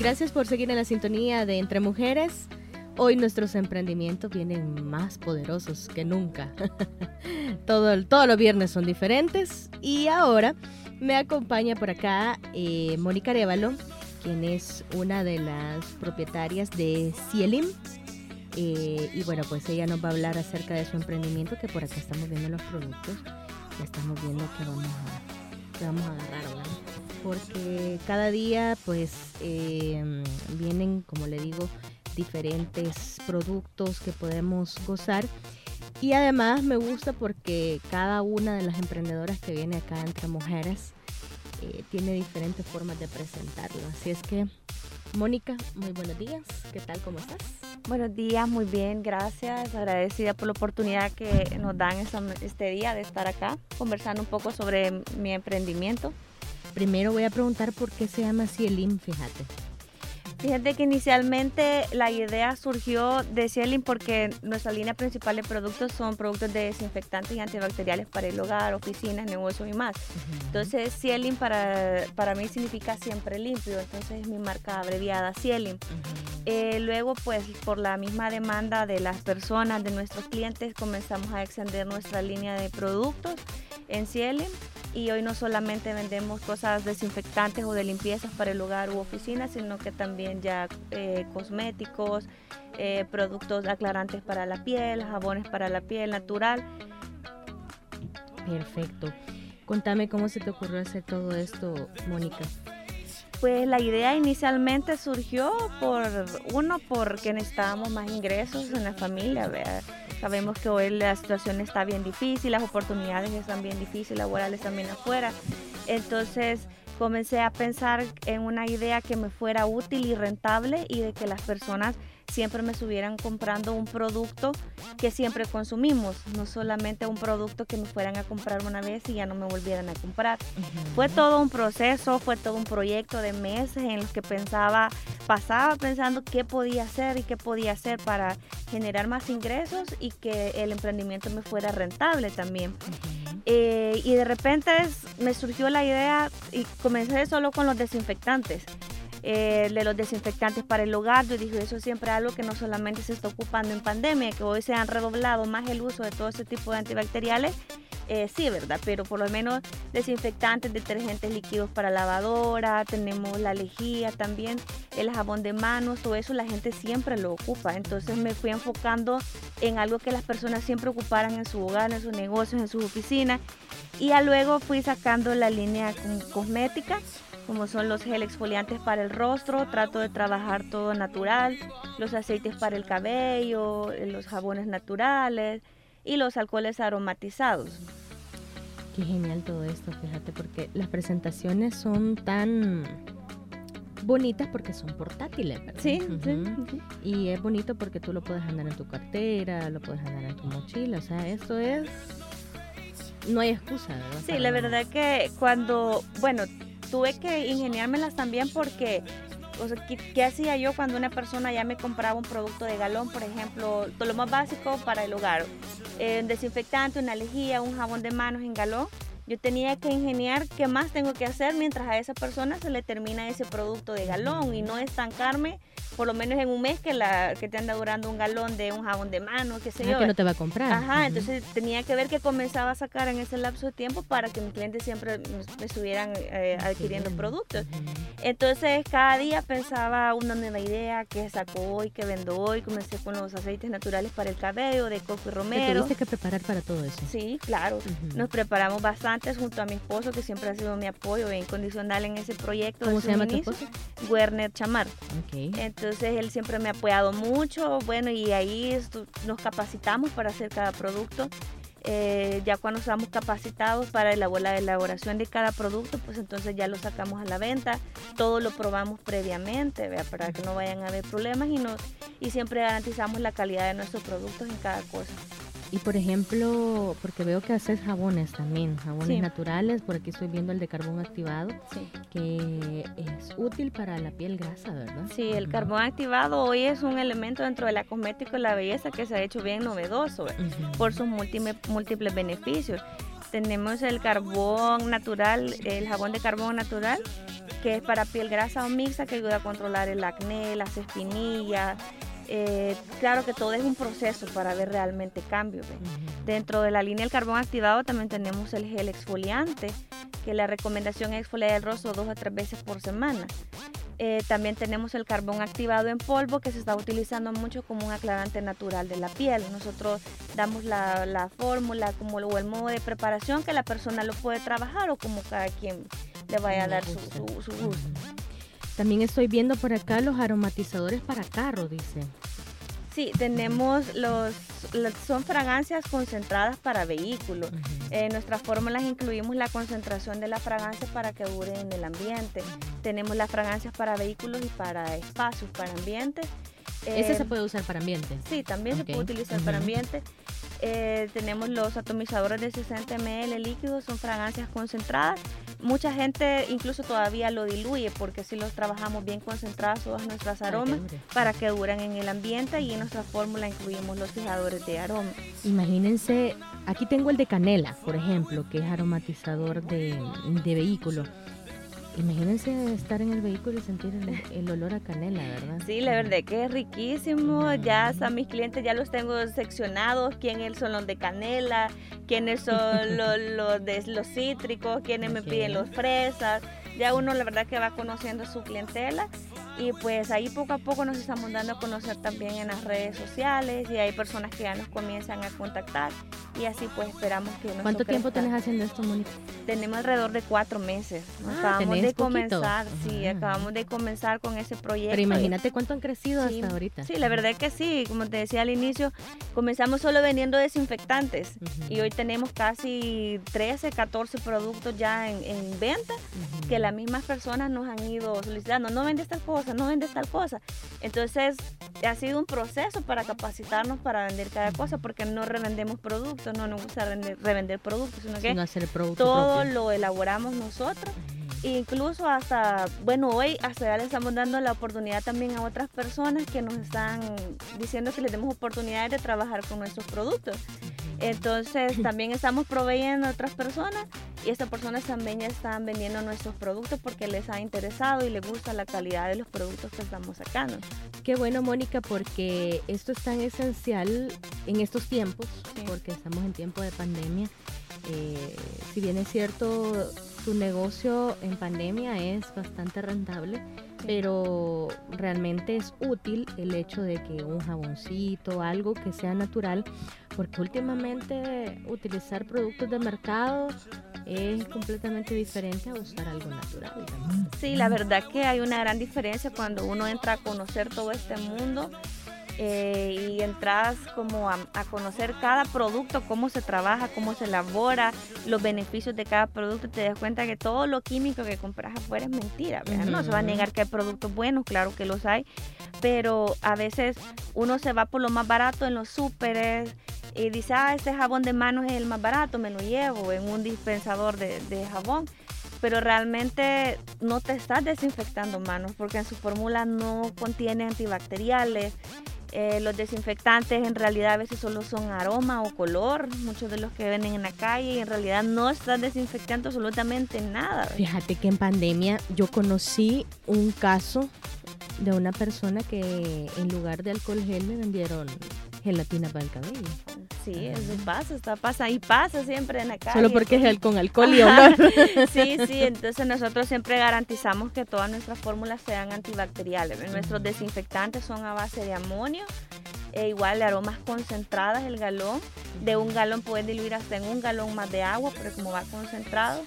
Gracias por seguir en la sintonía de Entre Mujeres. Hoy nuestros emprendimientos vienen más poderosos que nunca. Todo, todos los viernes son diferentes y ahora me acompaña por acá eh, Mónica Arevalo, quien es una de las propietarias de Cielim. Eh, y bueno, pues ella nos va a hablar acerca de su emprendimiento, que por acá estamos viendo los productos, y estamos viendo que vamos a, vamos a agarrar, ¿verdad? Porque cada día pues eh, vienen, como le digo, diferentes productos que podemos gozar. Y además me gusta porque cada una de las emprendedoras que viene acá entre mujeres eh, tiene diferentes formas de presentarlo. Así es que, Mónica, muy buenos días. ¿Qué tal? ¿Cómo estás? Buenos días, muy bien, gracias. Agradecida por la oportunidad que nos dan este día de estar acá conversando un poco sobre mi emprendimiento. Primero voy a preguntar por qué se llama Cielim, fíjate. Fíjate que inicialmente la idea surgió de Cielin porque nuestra línea principal de productos son productos de desinfectantes y antibacteriales para el hogar, oficinas, negocios y más. Entonces Cielin para, para mí significa siempre limpio, entonces es mi marca abreviada Cielin. Eh, luego pues por la misma demanda de las personas, de nuestros clientes, comenzamos a extender nuestra línea de productos en Cielin y hoy no solamente vendemos cosas desinfectantes o de limpieza para el hogar u oficina, sino que también ya eh, cosméticos, eh, productos aclarantes para la piel, jabones para la piel natural. Perfecto. Contame cómo se te ocurrió hacer todo esto, Mónica. Pues la idea inicialmente surgió por uno porque necesitábamos más ingresos en la familia. Sabemos que hoy la situación está bien difícil, las oportunidades están bien difíciles, laborales también afuera. Entonces comencé a pensar en una idea que me fuera útil y rentable y de que las personas siempre me estuvieran comprando un producto que siempre consumimos, no solamente un producto que me fueran a comprar una vez y ya no me volvieran a comprar. Fue todo un proceso, fue todo un proyecto de meses en el que pensaba, pasaba pensando qué podía hacer y qué podía hacer para generar más ingresos y que el emprendimiento me fuera rentable también. Eh, y de repente me surgió la idea y comencé solo con los desinfectantes. Eh, de los desinfectantes para el hogar. Yo dije, eso es siempre algo que no solamente se está ocupando en pandemia, que hoy se han redoblado más el uso de todo ese tipo de antibacteriales. Eh, sí, ¿verdad? Pero por lo menos desinfectantes, detergentes líquidos para lavadora, tenemos la lejía también, el jabón de manos, todo eso la gente siempre lo ocupa. Entonces me fui enfocando en algo que las personas siempre ocuparan en su hogar, en sus negocios, en sus oficinas. Y luego fui sacando la línea cosmética como son los gel exfoliantes para el rostro, trato de trabajar todo natural, los aceites para el cabello, los jabones naturales y los alcoholes aromatizados. Qué genial todo esto, fíjate, porque las presentaciones son tan bonitas porque son portátiles, ¿verdad? Sí, sí, Y es bonito porque tú lo puedes andar en tu cartera, lo puedes andar en tu mochila, o sea, esto es... No hay excusa, ¿verdad? Sí, la verdad que cuando, bueno, tuve que ingeniármelas también porque, o sea, ¿qué, hacía yo cuando una persona ya me compraba un producto de galón, por ejemplo, todo lo más básico para el hogar? Eh, desinfectante, una lejía, un jabón de manos en galón. Yo tenía que ingeniar qué más tengo que hacer mientras a esa persona se le termina ese producto de galón y no estancarme por lo menos en un mes que la que te anda durando un galón de un jabón de mano, qué sé ah, yo. que no te va a comprar. Ajá, entonces tenía que ver qué comenzaba a sacar en ese lapso de tiempo para que mis clientes siempre me estuvieran eh, adquiriendo productos. Entonces cada día pensaba una nueva idea, qué saco hoy, qué vendo hoy, comencé con los aceites naturales para el cabello de coco y romero. ¿Te tuviste que preparar para todo eso? Sí, claro. Nos preparamos bastante junto a mi esposo, que siempre ha sido mi apoyo incondicional en ese proyecto. ¿Cómo se llama tu esposo? Werner Chamar. Okay. Entonces él siempre me ha apoyado mucho, bueno, y ahí nos capacitamos para hacer cada producto. Eh, ya cuando estamos capacitados para la, la elaboración de cada producto, pues entonces ya lo sacamos a la venta, todo lo probamos previamente, para que no vayan a haber problemas y, no, y siempre garantizamos la calidad de nuestros productos en cada cosa. Y por ejemplo, porque veo que haces jabones también, jabones naturales, por aquí estoy viendo el de carbón activado, que es útil para la piel grasa, ¿verdad? Sí, el carbón activado hoy es un elemento dentro de la cosmética y la belleza que se ha hecho bien novedoso por sus múltiples, múltiples beneficios. Tenemos el carbón natural, el jabón de carbón natural, que es para piel grasa o mixta, que ayuda a controlar el acné, las espinillas. Eh, claro que todo es un proceso para ver realmente cambios. Dentro de la línea del carbón activado también tenemos el gel exfoliante, que la recomendación es exfoliar el rostro dos o tres veces por semana. Eh, también tenemos el carbón activado en polvo que se está utilizando mucho como un aclarante natural de la piel. Nosotros damos la, fórmula como, o el modo de preparación que la persona lo puede trabajar o como cada quien le vaya a dar su, su, gusto. También estoy viendo por acá los aromatizadores para carro, dice. Sí, tenemos los, son fragancias concentradas para vehículos. En nuestras fórmulas incluimos la concentración de la fragancia para que dure en el ambiente. Tenemos las fragancias para vehículos y para espacios, para ambientes. ¿Ese se puede usar para ambiente? Sí, también se puede utilizar para ambiente. Eh, tenemos los atomizadores de 60 ml líquidos, son fragancias concentradas. Mucha gente incluso todavía lo diluye porque si los trabajamos bien concentrados todas nuestras aromas para que duren en el ambiente y en nuestra fórmula incluimos los fijadores de aroma. Imagínense, aquí tengo el de canela, por ejemplo, que es aromatizador de, de vehículos. Imagínense estar en el vehículo y sentir el, olor a canela, ¿verdad? Sí, la verdad que es riquísimo. Ya mis clientes ya los tengo seccionados, quiénes son los de canela, quiénes son los, de los cítricos, quiénes me piden los fresas. Ya uno la verdad que va conociendo su clientela y pues ahí poco a poco nos estamos dando a conocer también en las redes sociales y hay personas que ya nos comienzan a contactar y así pues esperamos que nos ¿Cuánto tiempo tenés haciendo esto, Mónica? Tenemos alrededor de cuatro meses. Ah, acabamos de comenzar, sí, acabamos de comenzar con ese proyecto. Pero imagínate cuánto han crecido hasta ahorita. Sí, la verdad es que sí, como te decía al inicio, comenzamos solo vendiendo desinfectantes y hoy tenemos casi 13, 14 productos ya en, venta que las mismas personas nos han ido solicitando. No vende esta cosa no vendes tal cosa. Entonces, ha sido un proceso para capacitarnos para vender cada cosa, porque no revendemos productos, no nos gusta revender productos, sino que hacer todo lo elaboramos nosotros. Incluso hasta, bueno, hoy hasta ya le estamos dando la oportunidad también a otras personas que nos están diciendo que les demos oportunidades de trabajar con nuestros productos. Entonces también estamos proveyendo a otras personas y estas personas también ya están vendiendo nuestros productos porque les ha interesado y les gusta la calidad de los productos que estamos sacando. Qué bueno, Mónica, porque esto es tan esencial en estos tiempos, porque estamos en tiempo de pandemia. Eh, si bien es cierto, tu negocio en pandemia es bastante rentable, pero realmente es útil el hecho de que un jaboncito, algo que sea natural, porque últimamente utilizar productos de mercado es completamente diferente a usar algo natural. Sí, la verdad que hay una gran diferencia cuando uno entra a conocer todo este mundo eh, y entras como a, conocer cada producto, cómo se trabaja, cómo se elabora, los beneficios de cada producto, te das cuenta que todo lo químico que compras afuera es mentira, No se va a negar que hay productos buenos, claro que los hay, pero a veces uno se va por lo más barato en los súperes y dice, ah, este jabón de manos es el más barato, me lo llevo en un dispensador de, de jabón pero realmente no te estás desinfectando manos porque en su fórmula no contiene antibacteriales, eh, los desinfectantes en realidad a veces solo son aroma o color, muchos de los que venden en la calle y en realidad no están desinfectando absolutamente nada. Fíjate que en pandemia yo conocí un caso de una persona que en lugar de alcohol gel me vendieron gelatina para el cabello. Sí, eso pasa, está pasa y pasa siempre en la calle. Solo porque es gel con alcohol y olor. sí, sí, entonces nosotros siempre garantizamos que todas nuestras fórmulas sean antibacteriales. Nuestros desinfectantes son a base de amonio, e igual de aromas concentradas el galón. De un galón pueden diluir hasta en un galón más de agua, pero como va concentrado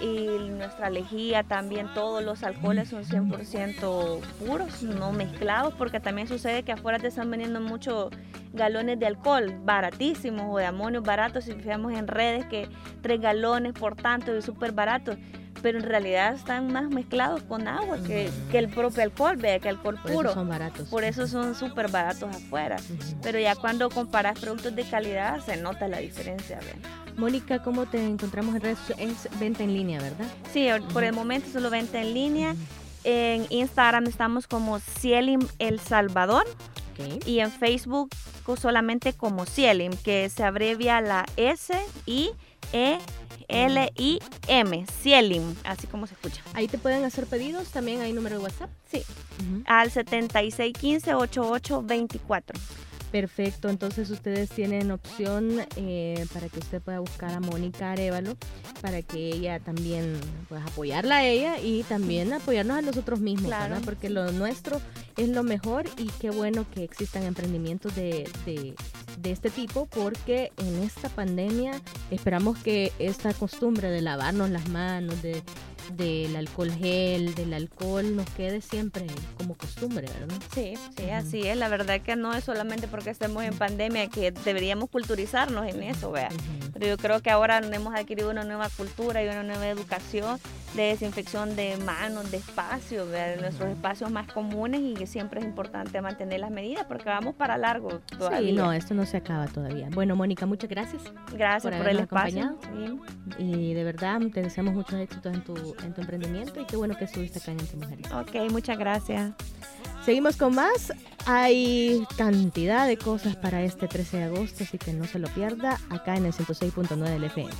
y nuestra lejía también, todos los alcoholes son 100% puros, no mezclados, porque también sucede que afuera te están vendiendo muchos galones de alcohol baratísimos o de amonio baratos, si fijamos en redes que tres galones por tanto y súper baratos pero en realidad están más mezclados con agua que, el propio alcohol, vea que alcohol puro. Por eso son baratos. Por eso son súper baratos afuera. Pero ya cuando comparas productos de calidad se nota la diferencia. Mónica, ¿cómo te encontramos en redes? Es venta en línea, ¿verdad? Sí, por el momento solo venta en línea. En Instagram estamos como Cielim El Salvador. Y en Facebook solamente como Cielim, que se abrevia la S, I, E, S-I-E-L-I-M, Cielim, así como se escucha. Ahí te pueden hacer pedidos, también hay número de WhatsApp. Sí, al 7615-8824. Perfecto, entonces ustedes tienen opción eh, para que usted pueda buscar a Mónica Arevalo para que ella también pueda apoyarla a ella y también apoyarnos a nosotros mismos, ¿verdad? Porque lo nuestro es lo mejor y qué bueno que existan emprendimientos de, de, de este tipo porque en esta pandemia esperamos que esta costumbre de lavarnos las manos, de del alcohol gel, del alcohol, nos quede siempre como costumbre, ¿verdad? Sí, sí, así es. La verdad que no es solamente porque estemos en pandemia que deberíamos culturizarnos en eso, vea. Pero yo creo que ahora hemos adquirido una nueva cultura y una nueva educación de desinfección de manos, de espacios, de nuestros espacios más comunes y que siempre es importante mantener las medidas porque vamos para largo todavía. Sí, no, esto no se acaba todavía. Bueno, Mónica, muchas gracias. Gracias por, el espacio. Y de verdad te deseamos muchos éxitos en tu, en tu emprendimiento y qué bueno que estuviste acá en Entre Mujeres. Ok, muchas gracias. Seguimos con más. Hay cantidad de cosas para este 13 de agosto, así que no se lo pierda acá en el 106.9 del FM.